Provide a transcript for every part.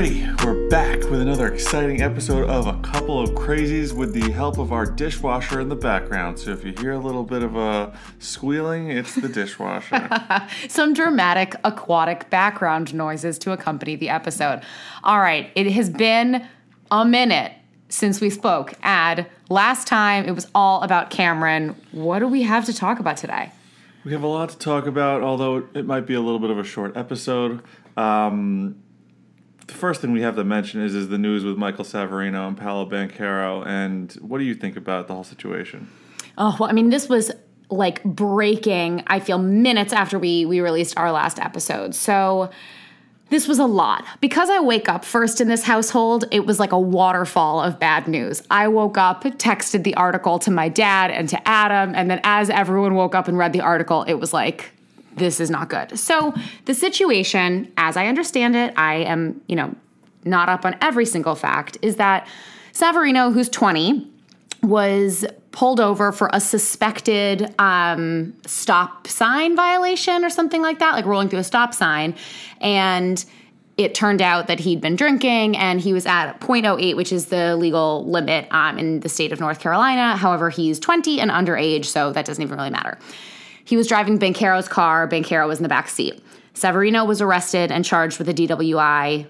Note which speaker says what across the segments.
Speaker 1: Alrighty, we're back with another exciting episode of A Couple of Krazies with the help of our dishwasher in the background. So if you hear a little bit of a squealing, it's the dishwasher.
Speaker 2: Some dramatic aquatic background noises to accompany the episode. All right, it has been a minute since we spoke. Ad, last time it was all about Cameron. What do we have to talk about today?
Speaker 1: we have a lot to talk about, although it might be a little bit of a short episode. Um, the first thing we have to mention is is the news with Michael Savarino and Paolo Banchero. And what do you think about the whole situation?
Speaker 2: Oh, well, I mean, this was like breaking, I feel, minutes after we we released our last episode. So this was a lot. Because I wake up first in this household, it was like a waterfall of bad news. I woke up, texted the article to my dad and to Adam, and then as everyone woke up and read the article, it was like this is not good. So, the situation, as I understand it, I am, you know, not up on every single fact, is that Savarino, who's 20, was pulled over for a suspected um, stop sign violation or something like that, like rolling through a stop sign. And it turned out that he'd been drinking and he was at 0.08, which is the legal limit um, in the state of North Carolina. However, he's 20 and underage, so that doesn't even really matter. He was driving Banchero's car. Banchero was in the back seat. Savarino was arrested and charged with a DWI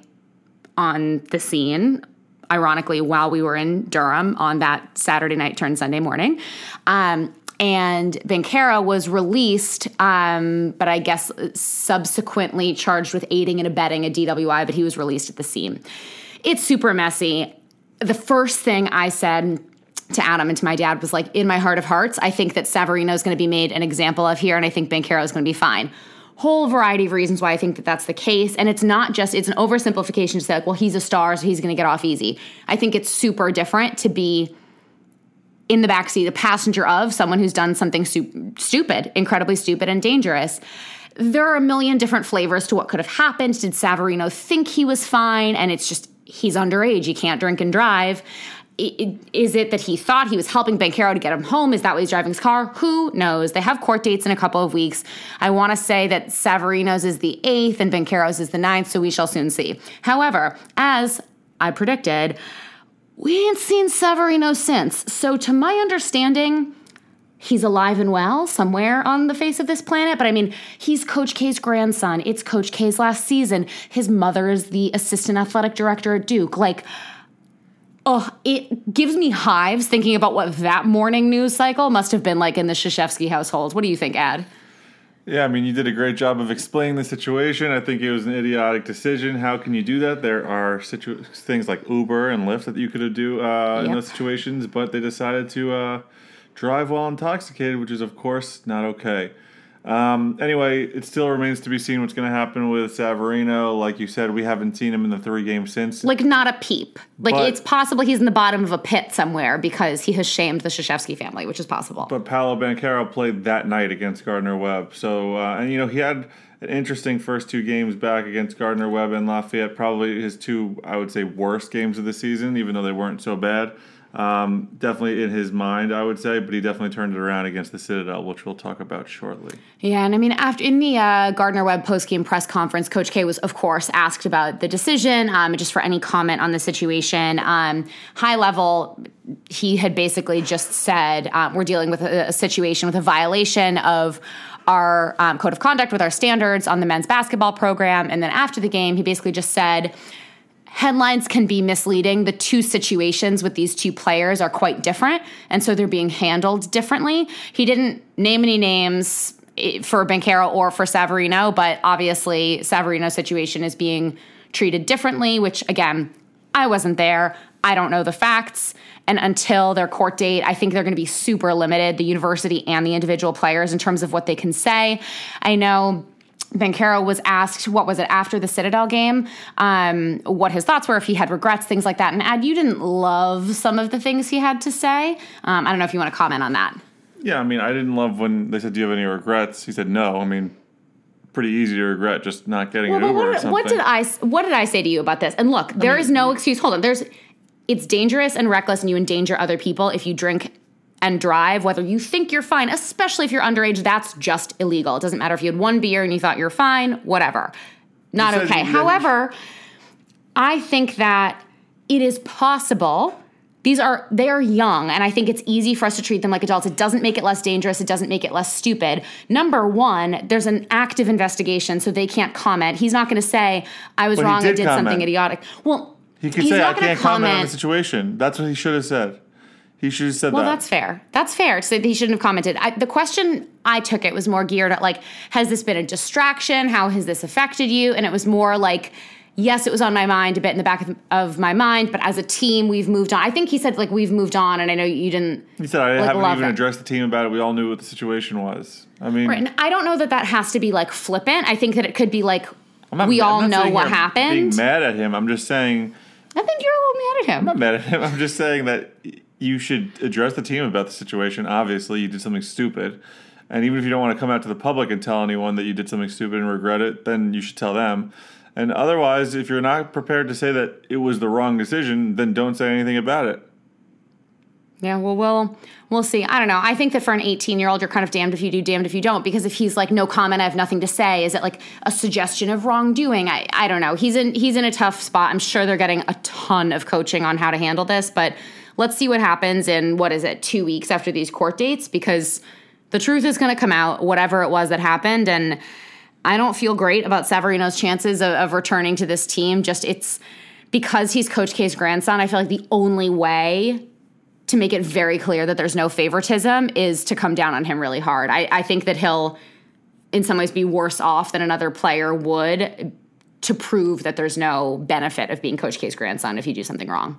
Speaker 2: on the scene, ironically, while we were in Durham on that Saturday night turned Sunday morning. Um, and Banchero was released, um, but I guess subsequently charged with aiding and abetting a DWI, but he was released at the scene. It's super messy. The first thing I said to Adam and to my dad was like, in my heart of hearts, I think that Savarino is going to be made an example of here, and I think Banchero is going to be fine. Whole variety of reasons why I think that that's the case. And it's not just, it's an oversimplification to say, like, well, he's a star, so he's going to get off easy. I think it's super different to be in the backseat, a passenger of someone who's done something stu- stupid, incredibly stupid and dangerous. There are a million different flavors to what could have happened. Did Savarino think he was fine? And it's just, he's underage, he can't drink and drive is it that he thought he was helping Banchero to get him home? Is that why he's driving his car? Who knows? They have court dates in a couple of weeks. I want to say that Savarino's is the 8th and Banchero's is the ninth, so we shall soon see. However, as I predicted, we ain't seen Savarino since. So, to my understanding, he's alive and well somewhere on the face of this planet. But I mean, he's Coach K's grandson. It's Coach K's last season. His mother is the assistant athletic director at Duke. Like, oh, it gives me hives thinking about what that morning news cycle must have been like in the Krzyzewski household. What do you think, Ad?
Speaker 1: Yeah, I mean, you did a great job of explaining the situation. I think it was an idiotic decision. How can you do that? There are situ- things like Uber and Lyft that you could do uh, yep. in those situations, but they decided to uh, drive while intoxicated, which is, of course, not okay. Um, anyway, it still remains to be seen what's going to happen with Savarino. Like you said, we haven't seen him in the three games since.
Speaker 2: Like not a peep. Like but, it's possible he's in the bottom of a pit somewhere because he has shamed the Krzyzewski family, which is possible.
Speaker 1: But Paolo Banchero played that night against Gardner Webb. So uh, and you know he had an interesting first two games back against Gardner Webb and Lafayette. Probably his two, I would say, worst games of the season, even though they weren't so bad. Um, definitely in his mind, I would say, but he definitely turned it around against the Citadel, which we'll talk about shortly.
Speaker 2: Yeah, and I mean, after in the uh, Gardner Webb post-game press conference, Coach K was, of course, asked about the decision, um, just for any comment on the situation. Um, high level, he had basically just said, um, "We're dealing with a, a, situation with a violation of." Our um, code of conduct with our standards on the men's basketball program. And then after the game, he basically just said, headlines can be misleading. The two situations with these two players are quite different, and so they're being handled differently. He didn't name any names eh, for Banchero or for Savarino, but obviously Savarino's situation is being treated differently, which again, I wasn't there. I don't know the facts. And until their court date, I think they're going to be super limited, the university and the individual players, in terms of what they can say. I know Banchero was asked, what was it, after the Citadel game, um, what his thoughts were, if he had regrets, things like that. And Ad, you didn't love some of the things he had to say. Um, I don't know if you want to comment on that.
Speaker 1: Yeah, I mean, I didn't love when they said, "Do you have any regrets?" He said, "No." I mean, pretty easy to regret just not getting well, an Uber
Speaker 2: what,
Speaker 1: or something.
Speaker 2: What did I What did I say to you about this? And look, there I mean, is no excuse. Hold on, there's. It's dangerous and reckless, and you endanger other people if you drink and drive, whether you think you're fine, especially if you're underage, that's just illegal. It doesn't matter if you had one beer and you thought you're fine, whatever. Not okay. However, I think that it is possible. These are they are young, and I think it's easy for us to treat them like adults. It doesn't make it less dangerous. It doesn't make it less stupid. Number one, there's an active investigation, so they can't comment. He's not going to say I was
Speaker 1: But
Speaker 2: wrong. I
Speaker 1: did comment.
Speaker 2: something idiotic. Well,
Speaker 1: He could
Speaker 2: he's
Speaker 1: say, "I
Speaker 2: not gonna
Speaker 1: can't comment on the situation." That's what he should have said. He should have said
Speaker 2: Well,
Speaker 1: that.
Speaker 2: that's fair. That's fair. So he shouldn't have commented. I, the question I took it was more geared at like, has this been a distraction? How has this affected you? And it was more like, yes, it was on my mind, a bit in the back of, of my mind, but as a team, we've moved on. I think he said like we've moved on, and I know you didn't.
Speaker 1: he said, "I
Speaker 2: like,
Speaker 1: haven't even
Speaker 2: it."
Speaker 1: addressed the team about it. We all knew what the situation was." I mean,
Speaker 2: Right, and I don't know that that has to be like flippant. I think that it could be like
Speaker 1: not-
Speaker 2: we all know what happened.
Speaker 1: Being mad at him, I'm just saying.
Speaker 2: I think you're a little mad at him.
Speaker 1: I'm not mad at him. I'm just saying that you should address the team about the situation. Obviously, you did something stupid. And even if you don't want to come out to the public and tell anyone that you did something stupid and regret it, then you should tell them. And otherwise, if you're not prepared to say that it was the wrong decision, then don't say anything about it.
Speaker 2: Yeah, well, we'll we'll see. I don't know. I think that for an 18 year old, you're kind of damned if you do, damned if you don't. Because if he's like, no comment, I have nothing to say. Is it like a suggestion of wrongdoing? I I don't know. He's in he's in a tough spot. I'm sure they're getting a ton of coaching on how to handle this. But let's see what happens in what is it, two weeks after these court dates? Because the truth is going to come out, whatever it was that happened, and. I don't feel great about Savarino's chances of, of returning to this team. Just it's because he's Coach K's grandson. I feel like the only way to make it very clear that there's no favoritism is to come down on him really hard. I, I think that he'll, in some ways, be worse off than another player would to prove that there's no benefit of being Coach K's grandson if you do something wrong.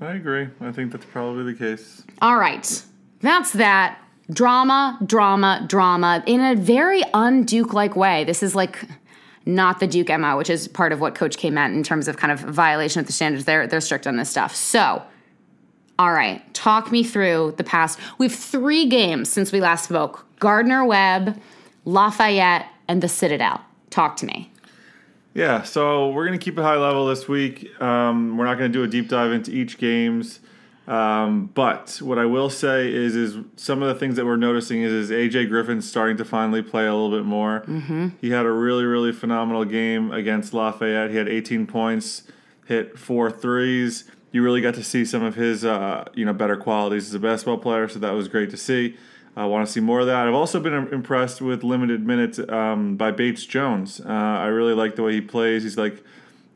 Speaker 1: I agree. I think that's probably the case.
Speaker 2: All right. That's that. Drama, drama, drama in a very un-Duke like way. This is like not the Duke Emma, which is part of what Coach K meant in terms of kind of violation of the standards. They're they're strict on this stuff. So, all right, talk me through the past. We've three games since we last spoke: Gardner Webb, Lafayette, and the Citadel. Talk to me.
Speaker 1: Yeah, so we're going to keep it high level this week. Um, we're not going to do a deep dive into each games. Um, but what I will say is, is some of the things that we're noticing is, is AJ Griffin's starting to finally play a little bit more. Mm-hmm. He had a really, really phenomenal game against Lafayette. He had 18 points, hit four threes. You really got to see some of his, uh, you know, better qualities as a basketball player. So that was great to see. I want to see more of that. I've also been impressed with limited minutes um, by Bates Jones. Uh, I really like the way he plays. He's like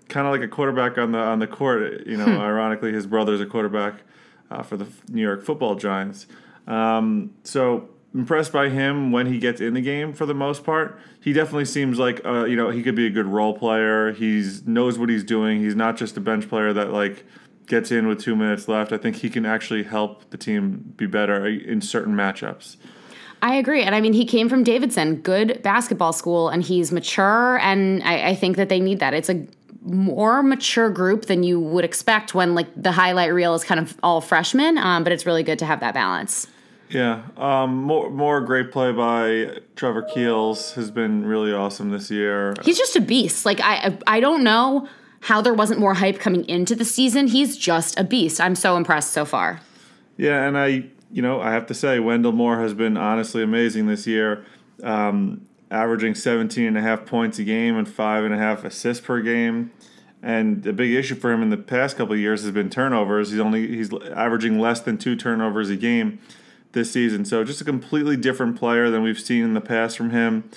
Speaker 1: kind of like a quarterback on the on the court. You know, ironically, his brother's a quarterback uh, for the New York Football Giants. Um, so impressed by him when he gets in the game for the most part. He definitely seems like uh, you know he could be a good role player. He's knows what he's doing. He's not just a bench player that like gets in with two minutes left. I think he can actually help the team be better in certain matchups.
Speaker 2: I agree. And I mean, he came from Davidson, good basketball school, and he's mature. And I, I think that they need that. It's a more mature group than you would expect when like the highlight reel is kind of all freshmen. Um, but it's really good to have that balance.
Speaker 1: Yeah, um, more more great play by Trevor Keels has been really awesome this year.
Speaker 2: He's just a beast. Like I, I don't know how there wasn't more hype coming into the season. He's just a beast. I'm so impressed so far.
Speaker 1: Yeah, and I, you know, I have to say, Wendell Moore has been honestly amazing this year, um, averaging 17 and a half points a game and five and a half assists per game. And the big issue for him in the past couple of years has been turnovers. He's only he's averaging less than two turnovers a game this season. So just a completely different player than we've seen in the past from him.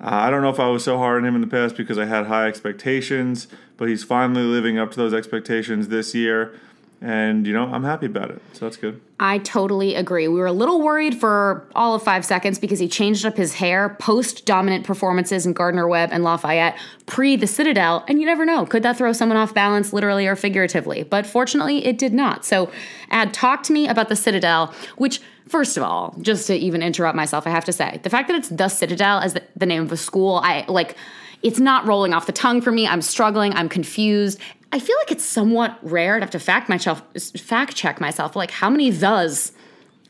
Speaker 1: Uh, I don't know if I was so hard on him in the past because I had high expectations, but he's finally living up to those expectations this year. And, you know, I'm happy about it. So that's good.
Speaker 2: I totally agree. We were a little worried for all of five seconds because he changed up his hair post dominant performances in Gardner Webb and Lafayette, pre the Citadel. And you never know, could that throw someone off balance, literally or figuratively? But fortunately, it did not. So, Ad, talk to me about the Citadel, which, first of all, just to even interrupt myself, I have to say, the fact that it's the Citadel as the, the name of a school, I like. It's not rolling off the tongue for me. I'm struggling. I'm confused. I feel like it's somewhat rare. I'd have to fact myself, fact check myself. Like, how many thes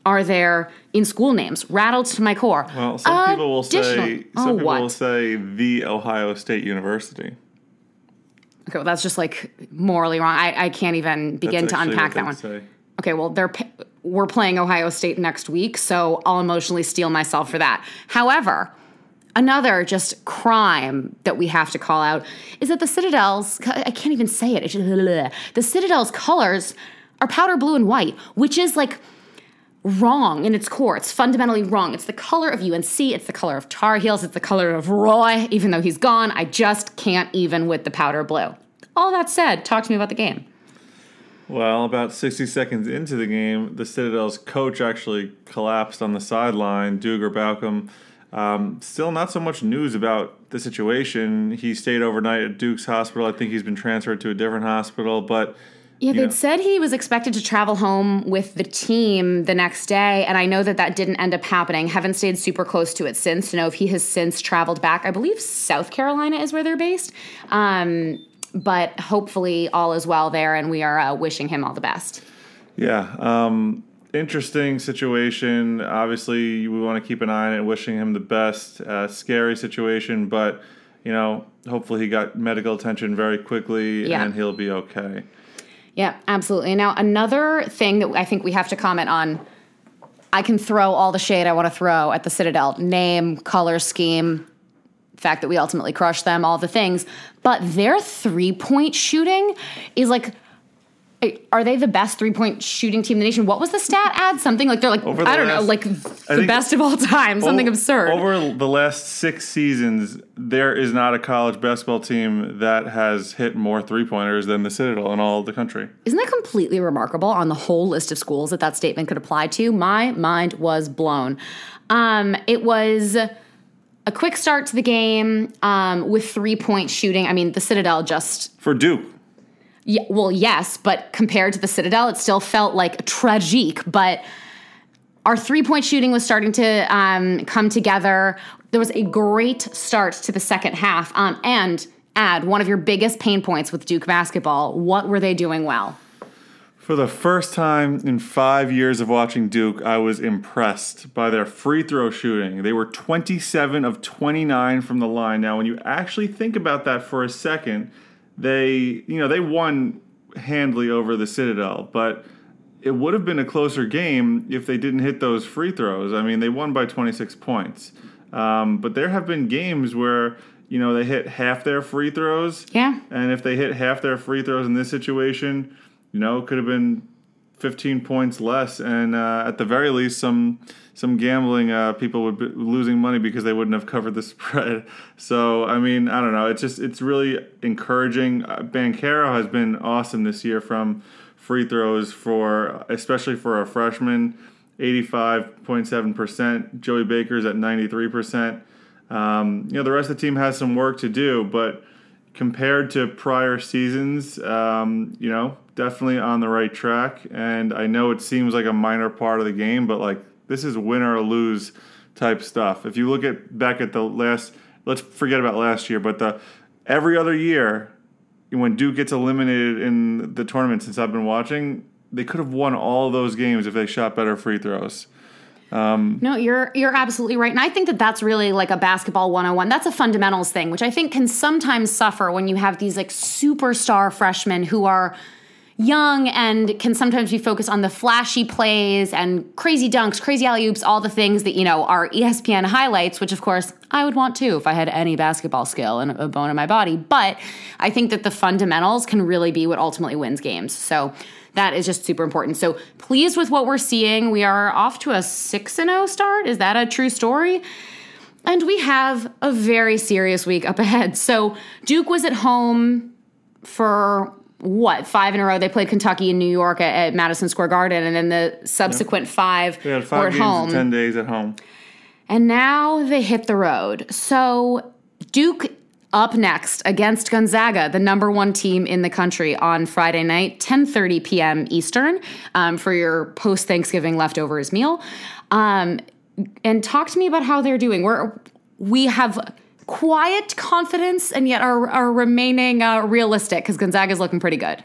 Speaker 2: are there in school names? Rattled to my core.
Speaker 1: Well, some people will say
Speaker 2: oh,
Speaker 1: some people
Speaker 2: what?
Speaker 1: will say the Ohio State University.
Speaker 2: Okay, well, that's just like morally wrong. I, I can't even begin
Speaker 1: That's
Speaker 2: to unpack
Speaker 1: what
Speaker 2: that one.
Speaker 1: Say.
Speaker 2: Okay, well, they're we're playing Ohio State next week, so I'll emotionally steel myself for that. However, another just crime that we have to call out is that the Citadel's, I can't even say it, just, the Citadel's colors are powder blue and white, which is like wrong in its core. It's fundamentally wrong. It's the color of UNC, it's the color of Tar Heels, it's the color of Roy, even though he's gone. I just can't even with the powder blue. All that said, talk to me about the game.
Speaker 1: Well, about 60 seconds into the game, the Citadel's coach actually collapsed on the sideline, Duggar Baucom. Um, still not so much news about the situation. He stayed overnight at Duke's hospital. I think he's been transferred to a different hospital, but
Speaker 2: yeah, they'd said he was expected to travel home with the team the next day, and I know that that didn't end up happening. Haven't stayed super close to it since to know if he has since traveled back. I believe South Carolina is where they're based. Um, but hopefully all is well there, and we are uh, wishing him all the best.
Speaker 1: Yeah. Um, interesting situation. Obviously, we want to keep an eye on it, wishing him the best. Uh, scary situation, but you know, hopefully he got medical attention very quickly yeah. and he'll be okay.
Speaker 2: Yeah, absolutely. Now, another thing that I think we have to comment on I can throw all the shade I want to throw at the Citadel name, color scheme, fact that we ultimately crushed them, all the things. But their three point shooting is like are they the best three point shooting team in the nation? What was the stat Ad? Something like they're like, the I don't last, know, like the best of all time, something
Speaker 1: over,
Speaker 2: absurd.
Speaker 1: Over the last six seasons, there is not a college basketball team that has hit more three pointers than the Citadel in all of the country.
Speaker 2: Isn't that completely remarkable on the whole list of schools that that statement could apply to? My mind was blown. Um, it was a quick start to the game um, with three point shooting. I mean, the Citadel just.
Speaker 1: For Duke
Speaker 2: yeah, well, yes, but compared to the Citadel, it still felt like tragic. But our three point shooting was starting to um, come together. There was a great start to the second half. Um, and Ad one of your biggest pain points with Duke basketball. What were they doing well?
Speaker 1: For the first time in five years of watching Duke, I was impressed by their free throw shooting. They were 27 of 29 from the line. Now, when you actually think about that for a second, they you know they won handily over the Citadel, but it would have been a closer game if they didn't hit those free throws. I mean, they won by 26 points, um, but there have been games where you know they hit half their free throws.
Speaker 2: Yeah,
Speaker 1: and if they hit half their free throws in this situation, you know, it could have been 15 points less, and uh, at the very least, some some gambling uh, people would be losing money because they wouldn't have covered the spread. So I mean, I don't know. It's just it's really encouraging. Uh, Banchero has been awesome this year from free throws for especially for a freshman. 85.7%. Joey Baker's at 93%. Um, you know, the rest of the team has some work to do, but compared to prior seasons, um, you know, definitely on the right track. And I know it seems like a minor part of the game, but like this is win or lose type stuff. If you look at back at the last, let's forget about last year, but the every other year when Duke gets eliminated in the tournament since I've been watching, they could have won all those games if they shot better free throws.
Speaker 2: Um, no, you're you're absolutely right, and I think that that's really like a basketball 101. That's a fundamentals thing, which I think can sometimes suffer when you have these like superstar freshmen who are young and can sometimes be focused on the flashy plays and crazy dunks, crazy alley oops, all the things that, you know, are ESPN highlights, which of course I would want too if I had any basketball skill and a bone in my body. But I think that the fundamentals can really be what ultimately wins games. So that is just super important. So pleased with what we're seeing. We are off to a 6 0 start. Is that a true story? And we have a very serious week up ahead. So Duke was at home for what five in a row. They played Kentucky and New York at, at Madison Square Garden, and then the subsequent five
Speaker 1: they had five
Speaker 2: were at home.
Speaker 1: ten days at home,
Speaker 2: and now they hit the road. So Duke up next against Gonzaga, the number one team in the country on Friday night, 10:30 p.m. Eastern, um, for your post Thanksgiving leftovers meal. Um, and talk to me about how they're doing. We're we have quiet confidence and yet are, are remaining uh, realistic because Gonzaga's looking pretty good.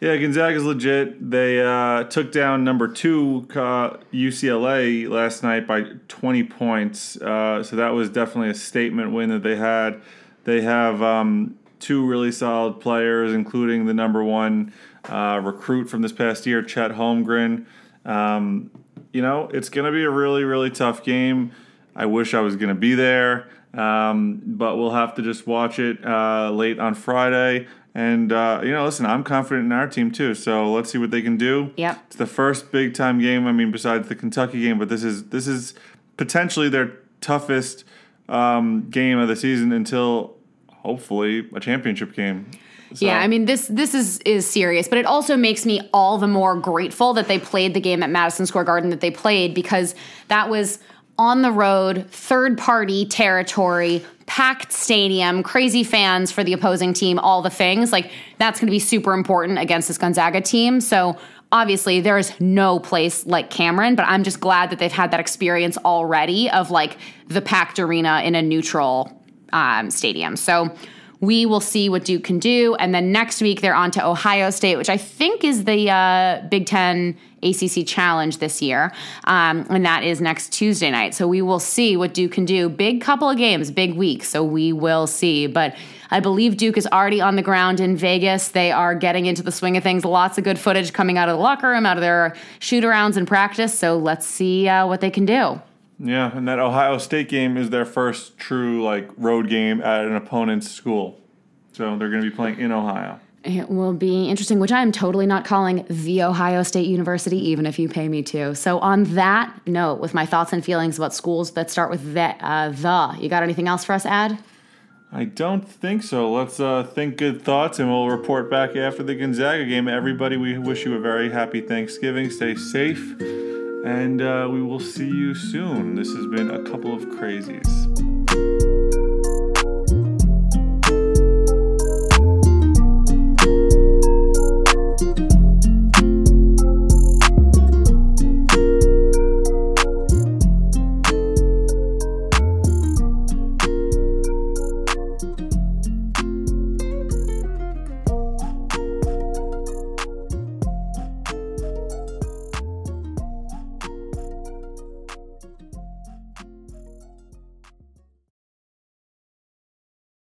Speaker 1: Yeah, Gonzaga's legit. They uh, took down number two uh, UCLA last night by 20 points. Uh, so that was definitely a statement win that they had. They have um, two really solid players, including the number one uh, recruit from this past year, Chet Holmgren. Um, you know, it's going to be a really, really tough game. I wish I was going to be there. Um, but we'll have to just watch it uh, late on Friday. And uh, you know, listen, I'm confident in our team too. So let's see what they can do.
Speaker 2: Yeah,
Speaker 1: It's the first big time game. I mean, besides the Kentucky game, but this is this is potentially their toughest um, game of the season until hopefully a championship game.
Speaker 2: So. Yeah, I mean this this is is serious, but it also makes me all the more grateful that they played the game at Madison Square Garden that they played because that was on the road, third party territory, packed stadium, crazy fans for the opposing team, all the things. Like that's going to be super important against this Gonzaga team. So obviously there is no place like Cameron, but I'm just glad that they've had that experience already of like the packed arena in a neutral um, stadium. So we will see what Duke can do. And then next week, they're on to Ohio State, which I think is the uh, Big Ten ACC Challenge this year. Um, and that is next Tuesday night. So we will see what Duke can do. Big couple of games, big week. So we will see. But I believe Duke is already on the ground in Vegas. They are getting into the swing of things. Lots of good footage coming out of the locker room, out of their shoot arounds and practice. So let's see uh, what they can do.
Speaker 1: Yeah, and that Ohio State game is their first true like road game at an opponent's school. So they're going to be playing in Ohio.
Speaker 2: It will be interesting, which I am totally not calling the Ohio State University, even if you pay me to. So, on that note, with my thoughts and feelings about schools that start with the, uh, the you got anything else for us, Ad?
Speaker 1: I don't think so. Let's uh, think good thoughts, and we'll report back after the Gonzaga game. Everybody, we wish you a very happy Thanksgiving. Stay safe and uh, we will see you soon. This has been a couple of crazies.